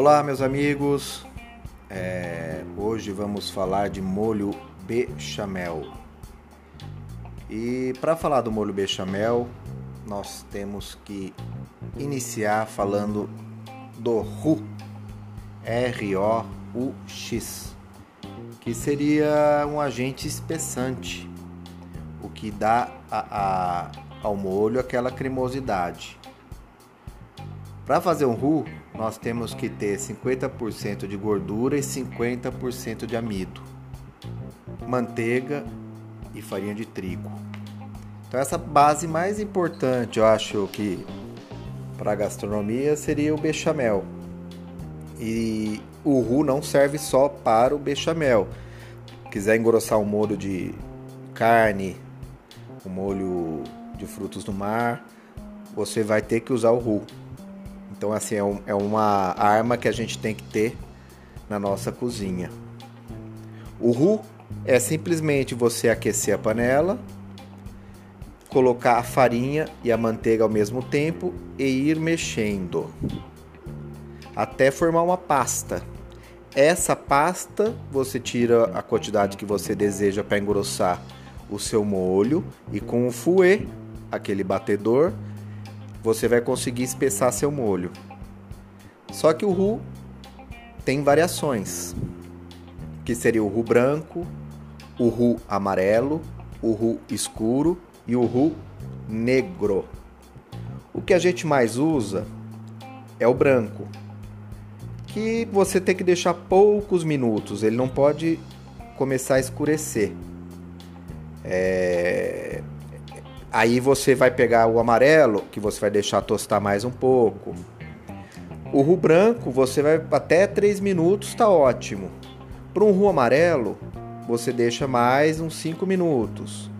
Olá, meus amigos. É, hoje vamos falar de molho bechamel. E para falar do molho bechamel, nós temos que iniciar falando do RU, R-O-U-X, que seria um agente espessante, o que dá a, a, ao molho aquela cremosidade. Para fazer um roux, nós temos que ter 50% de gordura e 50% de amido, manteiga e farinha de trigo. Então essa base mais importante, eu acho que para a gastronomia seria o bechamel. E o roux não serve só para o bechamel. Quiser engrossar um molho de carne, um molho de frutos do mar, você vai ter que usar o roux. Então, assim, é, um, é uma arma que a gente tem que ter na nossa cozinha. O roux é simplesmente você aquecer a panela, colocar a farinha e a manteiga ao mesmo tempo e ir mexendo até formar uma pasta. Essa pasta você tira a quantidade que você deseja para engrossar o seu molho e com o fouet, aquele batedor, você vai conseguir espessar seu molho. Só que o roux tem variações, que seria o roux branco, o roux amarelo, o roux escuro e o roux negro. O que a gente mais usa é o branco, que você tem que deixar poucos minutos, ele não pode começar a escurecer. É... Aí você vai pegar o amarelo, que você vai deixar tostar mais um pouco. O ru branco, você vai até 3 minutos, tá ótimo. Para um ru amarelo, você deixa mais uns 5 minutos.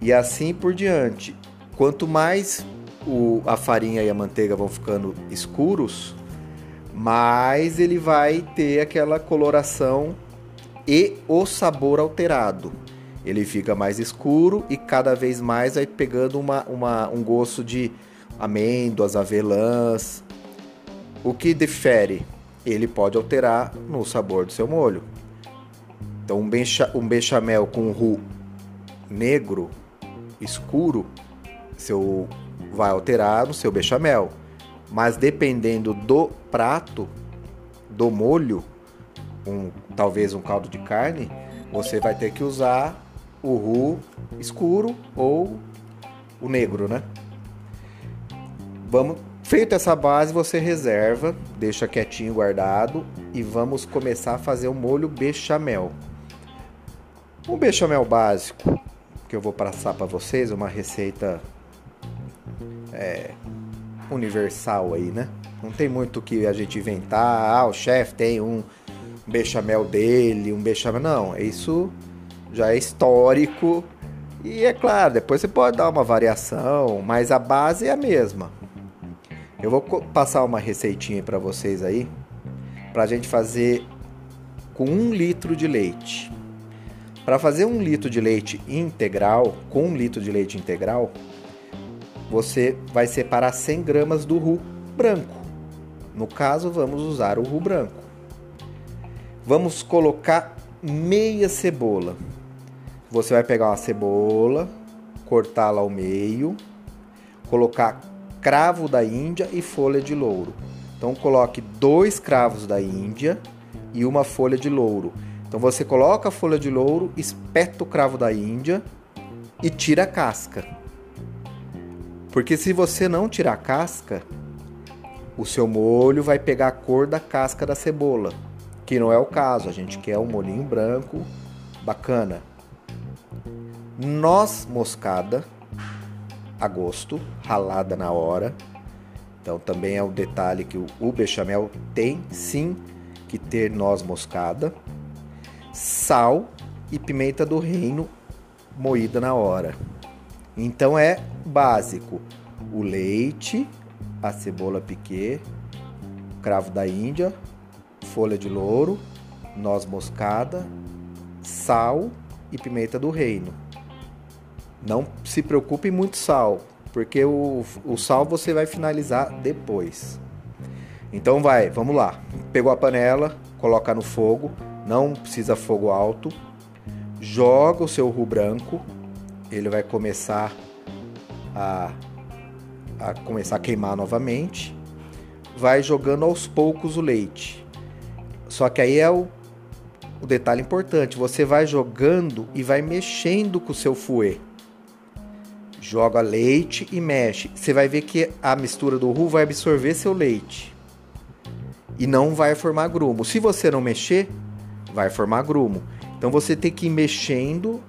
E assim por diante. Quanto mais o, a farinha e a manteiga vão ficando escuros, mais ele vai ter aquela coloração e o sabor alterado ele fica mais escuro e cada vez mais vai pegando uma, uma, um gosto de amêndoas, avelãs. O que difere? Ele pode alterar no sabor do seu molho. Então, um, becha, um bechamel com roux negro, escuro, seu, vai alterar no seu bechamel. Mas dependendo do prato, do molho, um, talvez um caldo de carne, você vai ter que usar o roux escuro ou o negro, né? Vamos, feito essa base, você reserva, deixa quietinho guardado e vamos começar a fazer o molho bechamel. O bechamel básico que eu vou passar para vocês, uma receita é, universal aí, né? Não tem muito que a gente inventar. Ah, o chefe tem um bechamel dele, um bechamel. Não, é isso já é histórico. E é claro, depois você pode dar uma variação, mas a base é a mesma. Eu vou passar uma receitinha para vocês aí, para a gente fazer com um litro de leite. Para fazer um litro de leite integral, com um litro de leite integral, você vai separar 100 gramas do roux branco. No caso, vamos usar o roux branco. Vamos colocar meia cebola. Você vai pegar uma cebola, cortá-la ao meio, colocar cravo da Índia e folha de louro. Então coloque dois cravos da Índia e uma folha de louro. Então você coloca a folha de louro, espeta o cravo da Índia e tira a casca. Porque se você não tirar a casca, o seu molho vai pegar a cor da casca da cebola, que não é o caso. A gente quer um molinho branco bacana noz moscada a gosto, ralada na hora. Então também é um detalhe que o bechamel tem sim que ter noz moscada, sal e pimenta do reino moída na hora. Então é básico: o leite, a cebola piquê, cravo da Índia, folha de louro, noz moscada, sal e pimenta do reino. Não se preocupe muito sal, porque o, o sal você vai finalizar depois. Então vai, vamos lá. Pegou a panela, coloca no fogo, não precisa fogo alto. Joga o seu roux branco, ele vai começar a, a começar a queimar novamente. Vai jogando aos poucos o leite. Só que aí é o, o detalhe importante, você vai jogando e vai mexendo com o seu fouet joga leite e mexe. Você vai ver que a mistura do roux vai absorver seu leite e não vai formar grumo. Se você não mexer, vai formar grumo. Então você tem que ir mexendo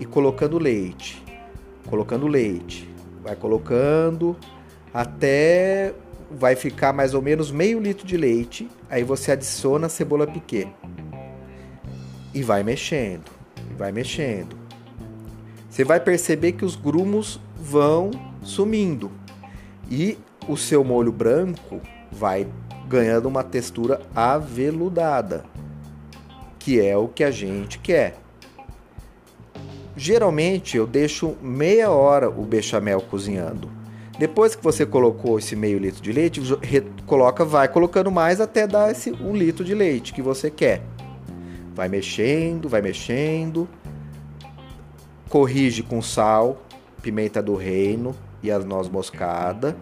e colocando leite, colocando leite, vai colocando até vai ficar mais ou menos meio litro de leite. Aí você adiciona a cebola piquê e vai mexendo, vai mexendo você vai perceber que os grumos vão sumindo e o seu molho branco vai ganhando uma textura aveludada, que é o que a gente quer. Geralmente eu deixo meia hora o bechamel cozinhando. Depois que você colocou esse meio litro de leite, coloca, vai colocando mais até dar esse um litro de leite que você quer. Vai mexendo, vai mexendo corrige com sal, pimenta do reino e as noz moscada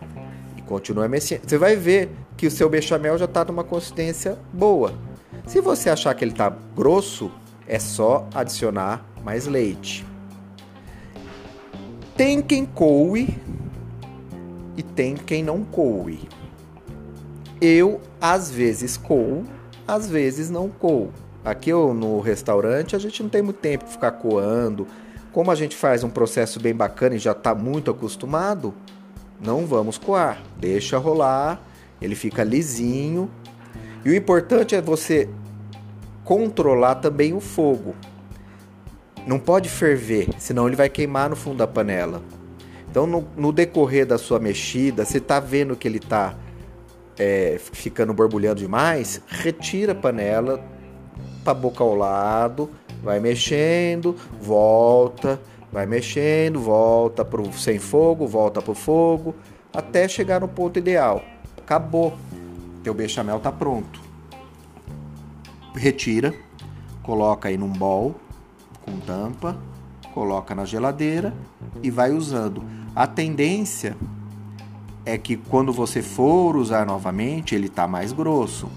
e continua mexendo. Você vai ver que o seu bechamel já está numa consistência boa. Se você achar que ele está grosso, é só adicionar mais leite. Tem quem coe e tem quem não coe. Eu às vezes coo, às vezes não coo. Aqui no restaurante a gente não tem muito tempo para ficar coando, como a gente faz um processo bem bacana e já está muito acostumado, não vamos coar. Deixa rolar, ele fica lisinho. E o importante é você controlar também o fogo. Não pode ferver, senão ele vai queimar no fundo da panela. Então, no, no decorrer da sua mexida, você está vendo que ele está é, ficando borbulhando demais, retira a panela para boca ao lado vai mexendo, volta, vai mexendo, volta pro sem fogo, volta pro fogo, até chegar no ponto ideal. Acabou. Teu bechamel tá pronto. Retira, coloca aí num bol com tampa, coloca na geladeira e vai usando. A tendência é que quando você for usar novamente, ele tá mais grosso.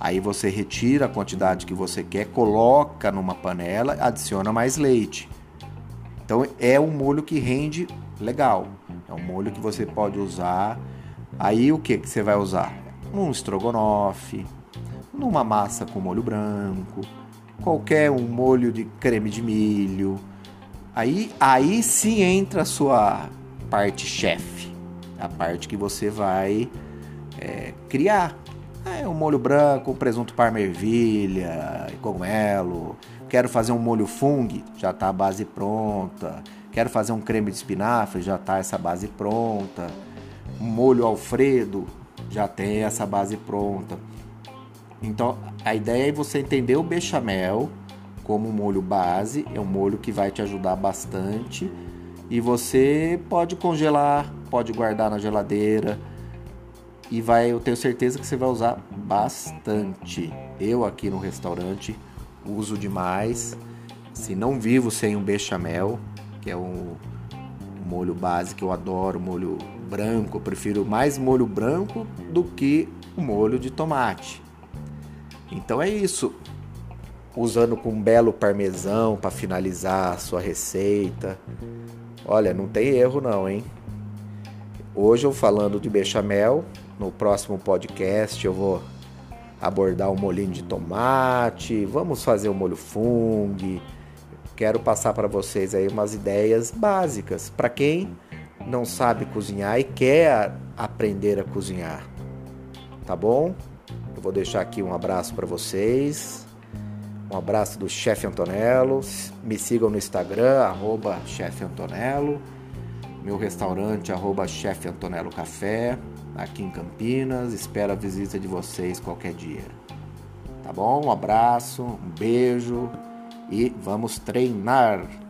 Aí você retira a quantidade que você quer, coloca numa panela, adiciona mais leite. Então é um molho que rende legal. É um molho que você pode usar. Aí o que que você vai usar? Num estrogonofe, numa massa com molho branco, qualquer um molho de creme de milho. Aí aí sim entra a sua parte chefe, a parte que você vai é, criar é um molho branco, presunto parma ervilha, cogumelo. Quero fazer um molho fungo, já está a base pronta. Quero fazer um creme de espinafre, já está essa base pronta. Um molho alfredo, já tem essa base pronta. Então, a ideia é você entender o bechamel como um molho base, é um molho que vai te ajudar bastante. E você pode congelar, pode guardar na geladeira e vai, eu tenho certeza que você vai usar bastante. Eu aqui no restaurante uso demais. Se não vivo sem um bechamel, que é um, um molho base que eu adoro, molho branco, eu prefiro mais molho branco do que o molho de tomate. Então é isso. Usando com um belo parmesão para finalizar a sua receita. Olha, não tem erro não, hein? Hoje eu falando de bechamel, no próximo podcast eu vou abordar o molhinho de tomate, vamos fazer o molho fungo. Quero passar para vocês aí umas ideias básicas para quem não sabe cozinhar e quer aprender a cozinhar. Tá bom? Eu vou deixar aqui um abraço para vocês. Um abraço do chefe Antonello. Me sigam no Instagram, chefe Antonello. Meu restaurante, arroba chefe Antonello Café aqui em Campinas. Espero a visita de vocês qualquer dia. Tá bom? Um abraço, um beijo e vamos treinar!